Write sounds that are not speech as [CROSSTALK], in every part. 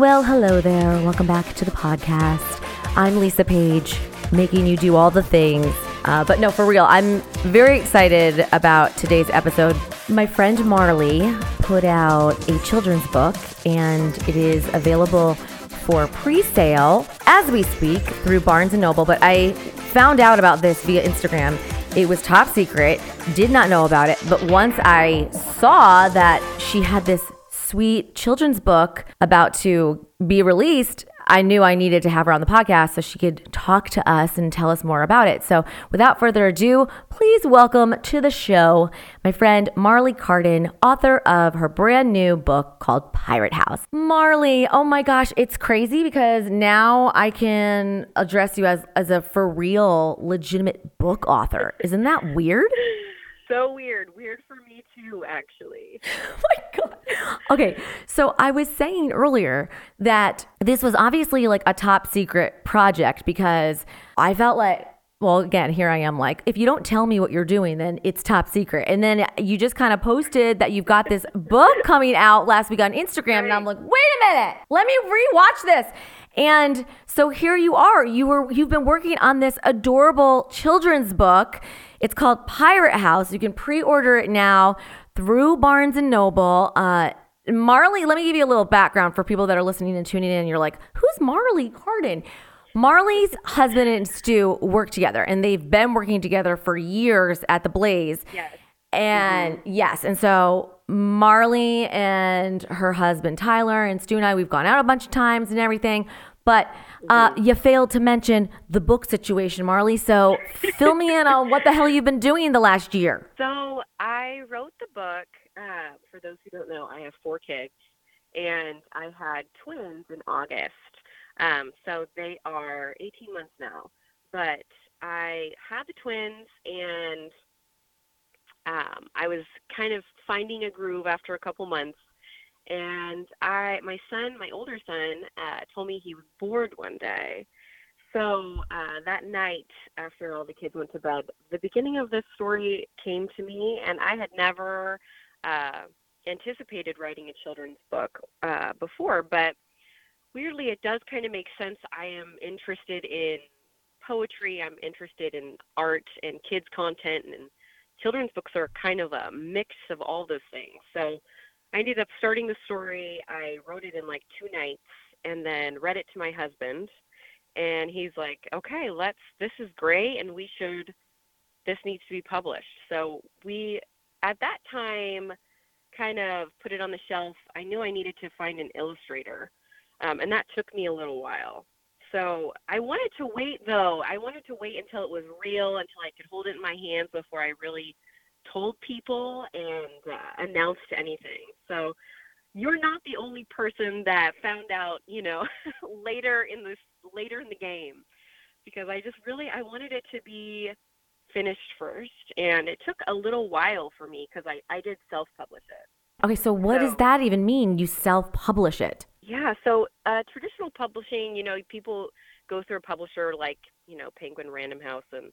Well, hello there. Welcome back to the podcast. I'm Lisa Page, making you do all the things. Uh, but no, for real, I'm very excited about today's episode. My friend Marley put out a children's book, and it is available for pre-sale as we speak through Barnes and Noble. But I found out about this via Instagram. It was top secret, did not know about it. But once I saw that she had this sweet children's book about to be released, I knew I needed to have her on the podcast so she could talk to us and tell us more about it. So, without further ado, please welcome to the show my friend Marley Cardin, author of her brand new book called Pirate House. Marley, oh my gosh, it's crazy because now I can address you as, as a for real, legitimate book author. Isn't that weird? [LAUGHS] so weird. Weird for me too, actually. [LAUGHS] oh my God. Okay. So I was saying earlier that this was obviously like a top secret project because I felt like, well, again, here I am like, if you don't tell me what you're doing, then it's top secret. And then you just kind of posted that you've got this [LAUGHS] book coming out last week on Instagram. Right. And I'm like, wait a minute, let me rewatch this. And so here you are. You were you've been working on this adorable children's book it's called Pirate House. You can pre-order it now through Barnes and Noble. Uh, Marley, let me give you a little background for people that are listening and tuning in. You're like, who's Marley Cardin? Marley's husband and Stu work together, and they've been working together for years at the Blaze. Yes. And mm-hmm. yes, and so Marley and her husband Tyler and Stu and I, we've gone out a bunch of times and everything. But uh, mm-hmm. you failed to mention the book situation, Marley. So fill me in on what the hell you've been doing the last year. So I wrote the book. Uh, for those who don't know, I have four kids, and I had twins in August. Um, so they are 18 months now. But I had the twins, and um, I was kind of finding a groove after a couple months and I, my son, my older son, uh, told me he was bored one day. So uh, that night, after all the kids went to bed, the beginning of this story came to me, and I had never uh, anticipated writing a children's book uh, before. But weirdly, it does kind of make sense. I am interested in poetry. I'm interested in art and kids content, and children's books are kind of a mix of all those things. So I ended up starting the story. I wrote it in like two nights and then read it to my husband. And he's like, okay, let's, this is great. And we should, this needs to be published. So we, at that time, kind of put it on the shelf. I knew I needed to find an illustrator. Um, and that took me a little while. So I wanted to wait though. I wanted to wait until it was real, until I could hold it in my hands before I really told people and uh, announced anything. So you're not the only person that found out, you know, [LAUGHS] later in this later in the game because I just really I wanted it to be finished first and it took a little while for me because I, I did self-publish it. Okay, so what so, does that even mean? You self-publish it? Yeah, so uh, traditional publishing, you know, people go through a publisher like, you know, Penguin Random House and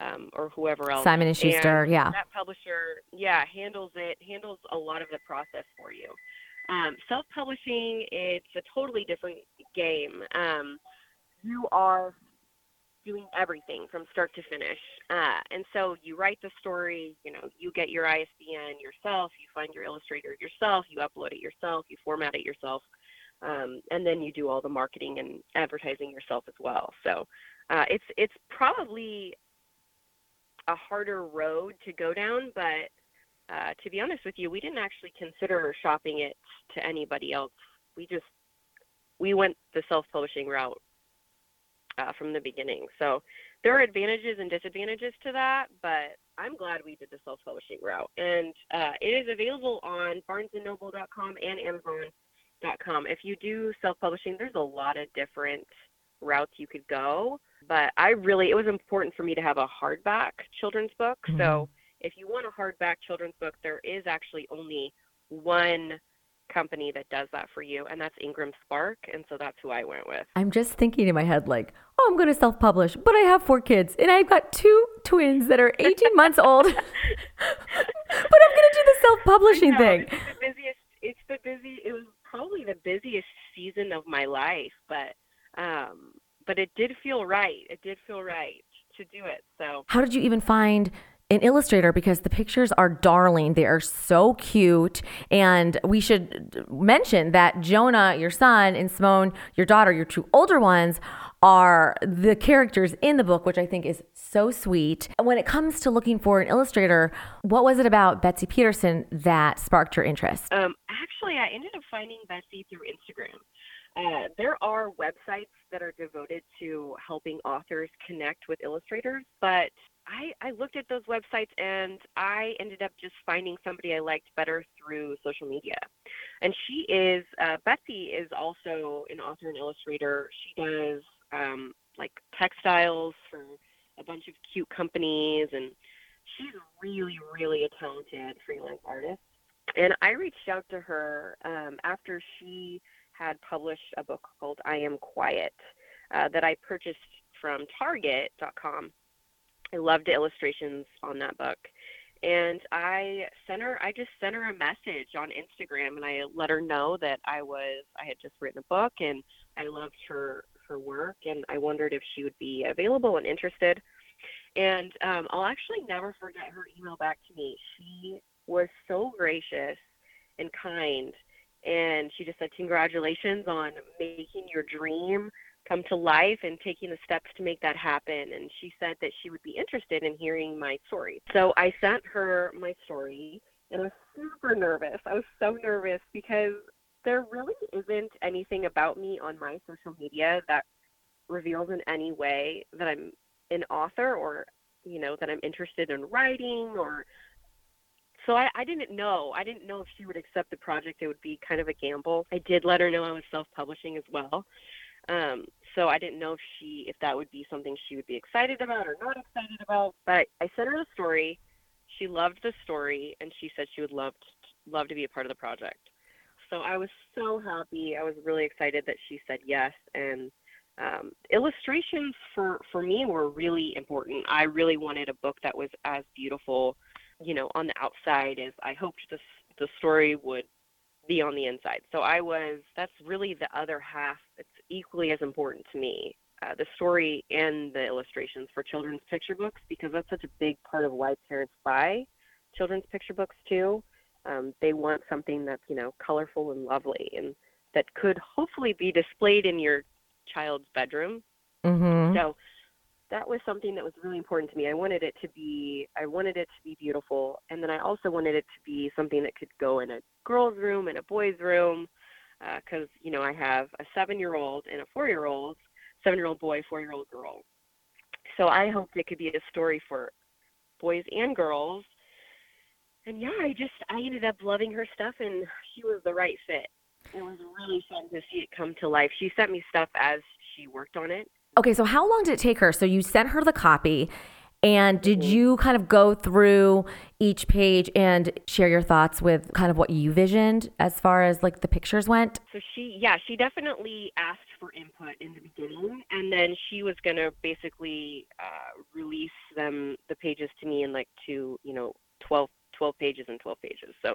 um, or whoever else. Simon and Schuster, and yeah. That publisher, yeah, handles it, handles a lot of the process for you. Um, self-publishing, it's a totally different game. Um, you are doing everything from start to finish, uh, and so you write the story. You know, you get your ISBN yourself. You find your illustrator yourself. You upload it yourself. You format it yourself. Um, and then you do all the marketing and advertising yourself as well. So uh, it's it's probably a harder road to go down, but uh, to be honest with you, we didn't actually consider shopping it to anybody else. We just we went the self-publishing route uh, from the beginning. So there are advantages and disadvantages to that, but I'm glad we did the self-publishing route. And uh, it is available on BarnesandNoble.com and Amazon.com. If you do self-publishing, there's a lot of different routes you could go. But I really, it was important for me to have a hardback children's book. Mm-hmm. So if you want a hardback children's book, there is actually only one company that does that for you, and that's Ingram Spark. And so that's who I went with. I'm just thinking in my head, like, oh, I'm going to self publish, but I have four kids, and I've got two twins that are 18 months old. [LAUGHS] but I'm going to do the self publishing thing. It's the busiest, it's the busy, it was probably the busiest season of my life, but um, but it did feel right. It did feel right to do it. So how did you even find an illustrator because the pictures are darling. They are so cute. And we should mention that Jonah, your son, and Simone, your daughter, your two older ones, are the characters in the book, which I think is so sweet. When it comes to looking for an illustrator, what was it about Betsy Peterson that sparked your interest? Um, actually, I ended up finding Betsy through Instagram. Uh, there are websites that are devoted to helping authors connect with illustrators, but I, I looked at those websites and I ended up just finding somebody I liked better through social media. And she is, uh, Betsy is also an author and illustrator. She does um, like textiles for a bunch of cute companies, and she's really, really a talented freelance artist. And I reached out to her um, after she had published a book called I Am Quiet uh, that I purchased from Target.com. I loved the illustrations on that book. And I sent her I just sent her a message on Instagram and I let her know that I was I had just written a book and I loved her her work and I wondered if she would be available and interested. And um, I'll actually never forget her email back to me. She was so gracious and kind and she just said congratulations on making your dream come to life and taking the steps to make that happen. And she said that she would be interested in hearing my story. So i sent her my story and i was super nervous. I was so nervous because there really isn't anything about me on my social media that reveals in any way that i'm an author or you know that i'm interested in writing or so I, I didn't know. I didn't know if she would accept the project. It would be kind of a gamble. I did let her know I was self-publishing as well. Um, so I didn't know if she if that would be something she would be excited about or not excited about. But I sent her the story. She loved the story, and she said she would love to, love to be a part of the project. So I was so happy. I was really excited that she said yes. And um, illustrations for for me were really important. I really wanted a book that was as beautiful you know, on the outside is I hoped the the story would be on the inside. So I was that's really the other half. It's equally as important to me, uh, the story and the illustrations for children's picture books because that's such a big part of why parents buy children's picture books too. Um, they want something that's you know colorful and lovely and that could hopefully be displayed in your child's bedroom. Mm-hmm. So that was something that was really important to me. I wanted it to be I wanted it to be beautiful and then I also wanted it to be something that could go in a girl's room and a boy's room because uh, you know I have a seven-year-old and a four-year-old, seven-year-old boy, four-year-old girl. So I hoped it could be a story for boys and girls. And yeah, I just I ended up loving her stuff and she was the right fit. It was really fun to see it come to life. She sent me stuff as she worked on it Okay, so how long did it take her? So you sent her the copy. And did mm-hmm. you kind of go through each page and share your thoughts with kind of what you visioned as far as like the pictures went? So she, yeah, she definitely asked for input in the beginning, and then she was gonna basically uh, release them the pages to me in like two, you know, 12, 12 pages and 12 pages. So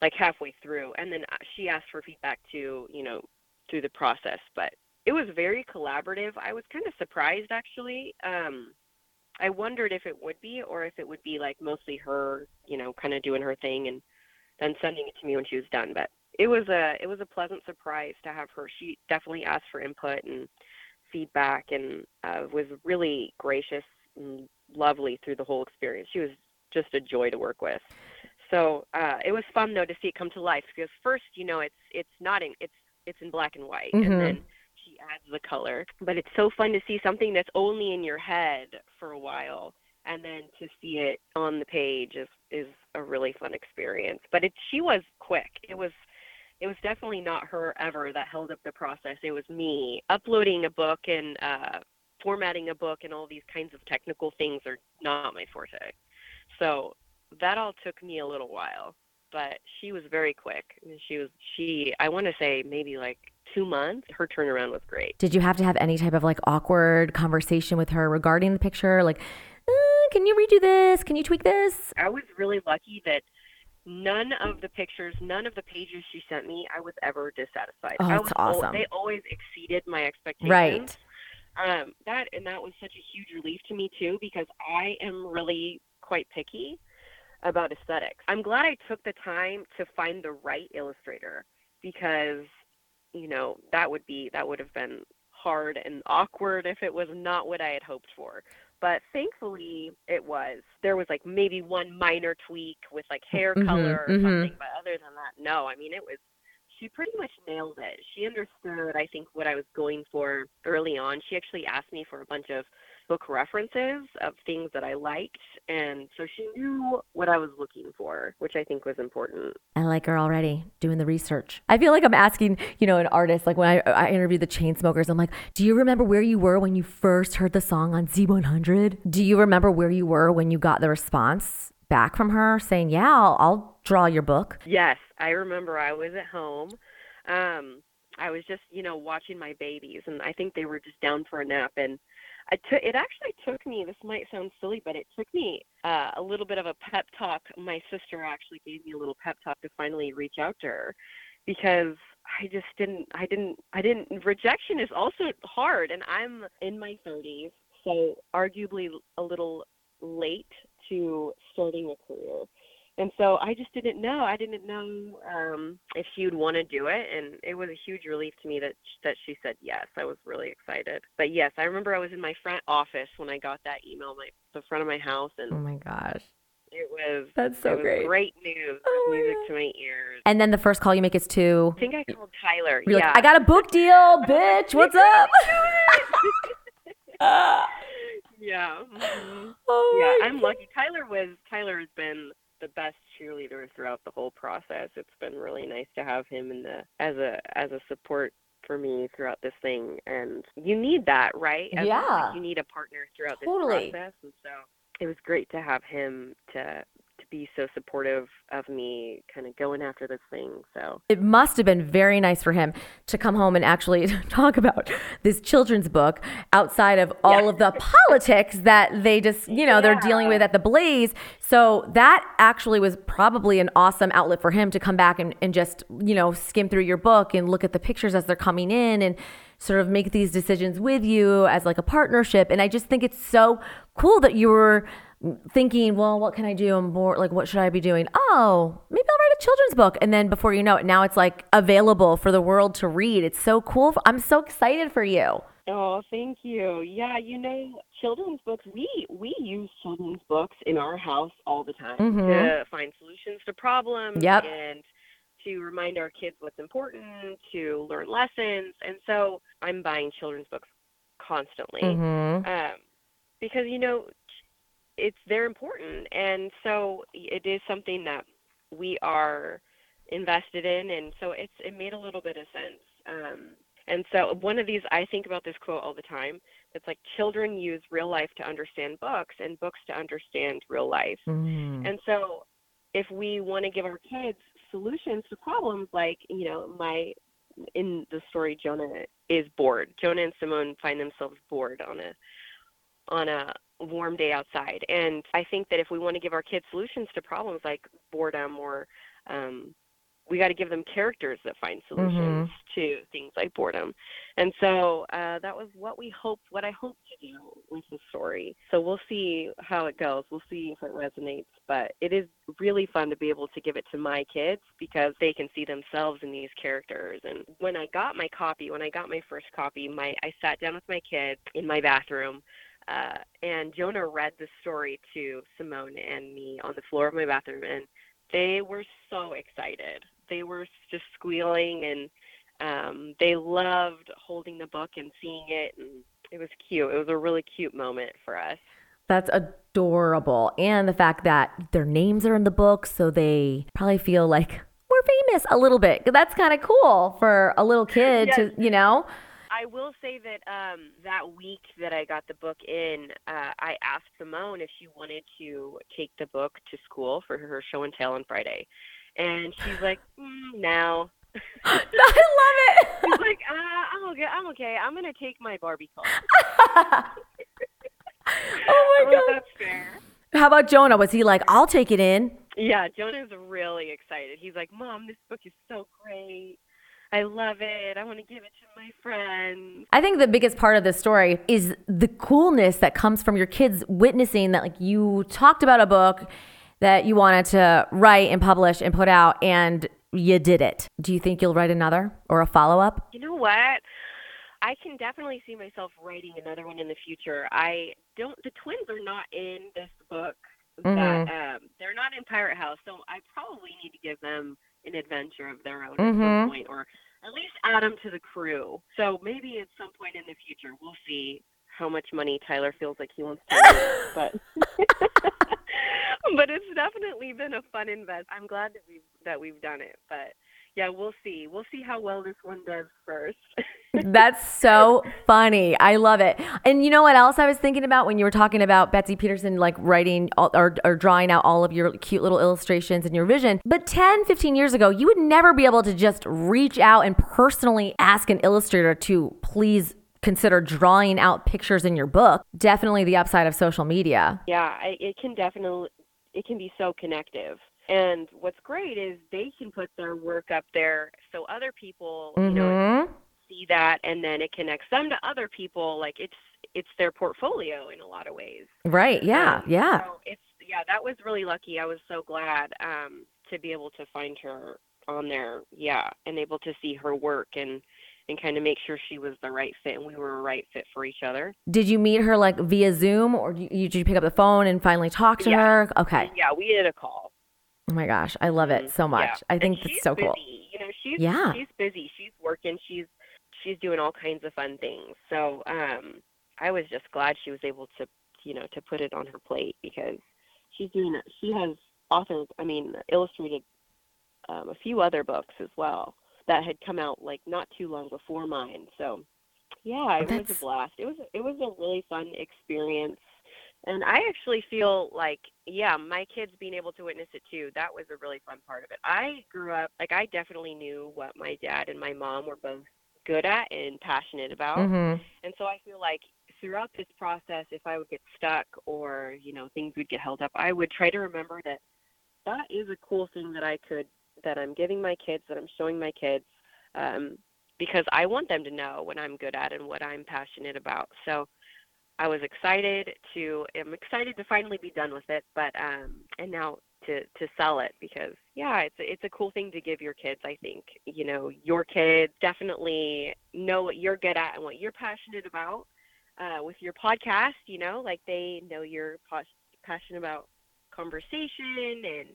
like halfway through, and then uh, she asked for feedback too, you know, through the process. But it was very collaborative. I was kind of surprised actually. Um, I wondered if it would be or if it would be like mostly her, you know, kind of doing her thing and then sending it to me when she was done. But it was a it was a pleasant surprise to have her. She definitely asked for input and feedback and uh, was really gracious and lovely through the whole experience. She was just a joy to work with. So uh, it was fun though to see it come to life because first, you know, it's it's not in it's it's in black and white, mm-hmm. and then she adds the color. But it's so fun to see something that's only in your head for a while and then to see it on the page is is a really fun experience. But it she was quick. It was it was definitely not her ever that held up the process. It was me uploading a book and uh formatting a book and all these kinds of technical things are not my forte. So that all took me a little while, but she was very quick. She was she I want to say maybe like two months, her turnaround was great. Did you have to have any type of like awkward conversation with her regarding the picture? Like, uh, can you redo this? Can you tweak this? I was really lucky that none of the pictures, none of the pages she sent me, I was ever dissatisfied. Oh, I that's was awesome. they always exceeded my expectations. Right. Um, that and that was such a huge relief to me too because I am really quite picky about aesthetics. I'm glad I took the time to find the right illustrator because you know that would be that would have been hard and awkward if it was not what I had hoped for. But thankfully it was. There was like maybe one minor tweak with like hair Mhm, color or mhm. something, but other than that, no. I mean it was she pretty much nailed it. She understood, I think, what I was going for early on. She actually asked me for a bunch of book references of things that I liked, and so she knew what I was looking for, which I think was important. I like her already doing the research. I feel like I'm asking, you know, an artist. Like when I, I interviewed the Chainsmokers, I'm like, do you remember where you were when you first heard the song on Z100? Do you remember where you were when you got the response back from her saying, yeah, I'll, I'll draw your book? Yes, I remember I was at home. Um, I was just, you know, watching my babies, and I think they were just down for a nap. And I took it actually took me. This might sound silly, but it took me uh, a little bit of a pep talk. My sister actually gave me a little pep talk to finally reach out to her because I just didn't. I didn't. I didn't. Rejection is also hard, and I'm in my 30s, so arguably a little late to starting a so I just didn't know. I didn't know um, if she would want to do it, and it was a huge relief to me that that she said yes. I was really excited. But yes, I remember I was in my front office when I got that email, my the front of my house, and Oh my gosh. it was That's so was great. great news, Oh music God. to my ears. And then the first call you make is to, I think I called Tyler. yeah, like, I got a book deal, [LAUGHS] bitch. What's up? Ah. [LAUGHS] [LAUGHS] yeah. mhm. Oh yeah, I'm lucky. Tyler was Tyler has been the best cheerleader throughout the whole process. It's been really nice to have him in the as a as a support for me throughout this thing, and you need that, right? As Yeah. like, you need a partner throughout this Totally. process, and so it was great to have him to be so supportive of me, kind of going after this thing. So it must have been very nice for him to come home and actually [LAUGHS] talk about this children's book outside of all Yeah. of the politics that they just, you know, they're dealing with at the Blaze. So that actually was probably an awesome outlet for him to come back and, and just, you know, skim through your book and look at the pictures as they're coming in and sort of make these decisions with you as like a partnership. And I just think it's so cool that you were thinking, well, what can I do? I'm more like, what should I be doing? Oh, maybe I'll write a children's book. And then before you know it, now it's like available for the world to read. It's so cool. I'm so excited for you. Oh, thank you. Yeah, you know, children's books, we we use children's books in our house all the time Mhm. to find solutions to problems Yep. and to remind our kids what's important, to learn lessons. And so I'm buying children's books constantly. Mm-hmm. Um, because you know, it's they're important and so it is something that we are invested in and so it's it made a little bit of sense. Um and so one of these, I think about this quote all the time. It's like children use real life to understand books, and books to understand real life. Mm. And so, if we want to give our kids solutions to problems, like you know, my in the story, Jonah is bored. Jonah and Simone find themselves bored on a on a warm day outside, and I think that if we want to give our kids solutions to problems like boredom or um, we got to give them characters that find solutions to things like boredom. And so uh, that was what we hoped, what I hoped to do with the story. So we'll see how it goes. We'll see if it resonates. But it is really fun to be able to give it to my kids because they can see themselves in these characters. And when I got my copy, when I got my first copy, my I sat down with my kids in my bathroom. Uh, and Jonah read the story to Simone and me on the floor of my bathroom, and they were so excited. They were just squealing and um, they loved holding the book and seeing it, and it was cute. It was a really cute moment for us. That's adorable. And the fact that their names are in the book, so they probably feel like we're famous a little bit. That's kind of cool for a little kid Yes. to, you know? I will say that um, that week that I got the book in, uh, I asked Simone if she wanted to take the book to school for her show and tell on Friday, and she's like, [SIGHS] mm, "No." [LAUGHS] I love it. [LAUGHS] She's like, uh, "I'm okay. I'm okay. I'm gonna take my Barbie car." [LAUGHS] oh my God. That's fair. How about Jonah? Was he like, I'll take it in? Yeah, Jonah's really excited. He's like, Mom, this book is so great. I love it. I want to give it to my friends. I think the biggest part of this story is the coolness that comes from your kids witnessing that, like, you talked about a book that you wanted to write and publish and put out, and you did it. Do you think you'll write another or a follow up? You know what? I can definitely see myself writing another one in the future. I don't. The twins are not in this book. Mhm. That um, they're not in Pirate House, so I probably need to give them an adventure of their own at Mhm. some point, or at least add them to the crew. So maybe at some point in the future, we'll see how much money Tyler feels like he wants to make. [LAUGHS] but [LAUGHS] but it's definitely been a fun invest. I'm glad that we've that we've done it, but yeah, we'll see. We'll see how well this one does first. [LAUGHS] That's so funny. I love it. And you know what else I was thinking about when you were talking about Betsy Peterson, like writing all, or, or drawing out all of your cute little illustrations and your vision. But 10, 15 years ago, you would never be able to just reach out and personally ask an illustrator to please consider drawing out pictures in your book. Definitely the upside of social media. yeah, it can definitely it can be so connective. And what's great is they can put their work up there so other people, you know, Mhm. see that and then it connects them to other people like it's it's their portfolio in a lot of ways. Right. Yeah. Um, Yeah. So it's yeah, that was really lucky. I was so glad um, to be able to find her on there. Yeah, and able to see her work and and kind of make sure she was the right fit and we were a right fit for each other. Did you meet her like via Zoom or you, you- did you pick up the phone and finally talk to Yeah. her? Okay. Yeah, we did a call. Oh my gosh. I love it Mhm. so much. Yeah. I And think she's that's so cool. You know, she's Yeah. she's busy. She's working. She's she's doing all kinds of fun things. So um, I was just glad she was able to you know to put it on her plate because she's doing it. She has authored. I mean, illustrated um, a few other books as well that had come out like not too long before mine. So yeah, it was a blast. It was it was a really fun experience. And I actually feel like, yeah, my kids being able to witness it too, that was a really fun part of it. I grew up, like, I definitely knew what my dad and my mom were both good at and passionate about. Mhm. And so I feel like throughout this process, if I would get stuck or, you know, things would get held up, I would try to remember that that is a cool thing that I could, that I'm giving my kids, that I'm showing my kids, um, because I want them to know what I'm good at and what I'm passionate about. So I was excited to, I'm excited to finally be done with it, but, um, and now to, to sell it because yeah, it's a, it's a cool thing to give your kids. I think you know your kids definitely know what you're good at and what you're passionate about. Uh, with your podcast, you know, like they know you're pas- passionate about conversation and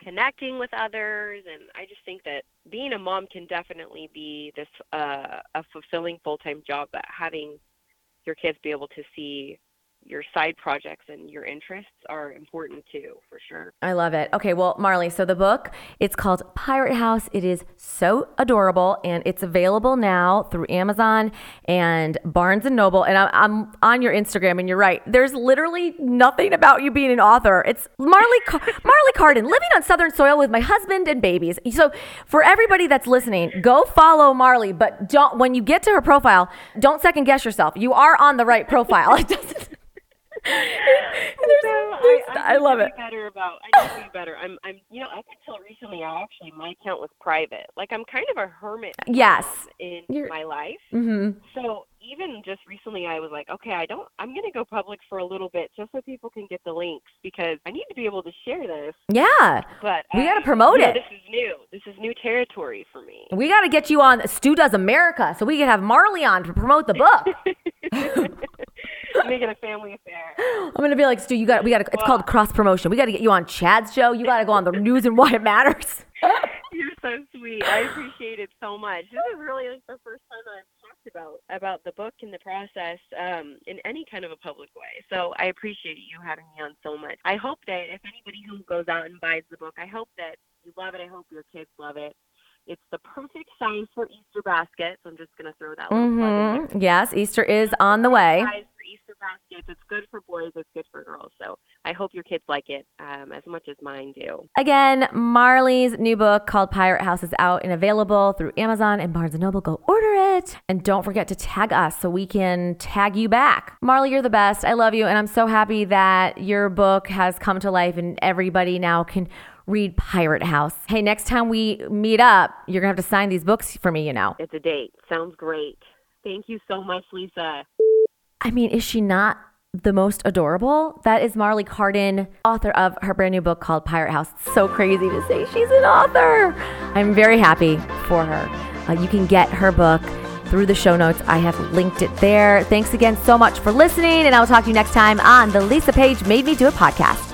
connecting with others. And I just think that being a mom can definitely be this uh, a fulfilling full time job, but having your kids be able to see your side projects and your interests are important too, for sure. I love it. Okay, well, Marley, so the book, it's called Pirate House. It is so adorable and it's available now through Amazon and Barnes and Noble. And I'm, I'm on your Instagram and you're right. There's literally nothing about you being an author. It's Marley Car- [LAUGHS] Marley Carden, living on southern soil with my husband and babies. So for everybody that's listening, go follow Marley, but don't when you get to her profile, don't second guess yourself. You are on the right profile. [LAUGHS] It doesn't There's- I, there's- I, I love it. better about. I need to be better. I'm. I'm. You know, up until recently, I actually my account was private. Like I'm kind of a hermit. Yes. In You're- my life. Mm-hmm. So even just recently, I was like, okay, I don't. I'm gonna go public for a little bit just so people can get the links because I need to be able to share this. Yeah. But We gotta uh, promote know, it. This is new. This is new territory for me. We got to get you on Stu Does America so we can have Marley on to promote the book. [LAUGHS] [LAUGHS] [LAUGHS] Make it a family affair. I'm going to be like, Stu, you got we got to it's called cross promotion. We got to get you on Chad's show. You got to go on the [LAUGHS] news and why it matters. [LAUGHS] You're so sweet. I appreciate it so much. This is really like the first time I've talked about about the book and the process um, in any kind of a public way. So I appreciate you having me on so much. I hope that if anybody who goes out and buys the book, I hope that you love it. I hope your kids love it. It's the perfect size for Easter baskets. I'm just gonna throw that little plug in there. hmm Yes, Easter is on the way. Size for Easter baskets. It's good for boys. It's good for girls. So I hope your kids like it um, as much as mine do. Again, Marley's new book called Pirate House is out and available through Amazon and Barnes & Noble. Go order it. And don't forget to tag us so we can tag you back. Marley, you're the best. I love you. And I'm so happy that your book has come to life and everybody now can read Pirate House. Hey, next time we meet up, you're going to have to sign these books for me, you know. It's a date. Sounds great. Thank you so much, Lisa. I mean, is she not the most adorable? That is Marley Cardin, author of her brand new book called Pirate House. It's so crazy to say she's an author. I'm very happy for her. Uh, you can get her book through the show notes. I have linked it there. Thanks again so much for listening, and I will talk to you next time on the Lisa Page Made Me Do It podcast.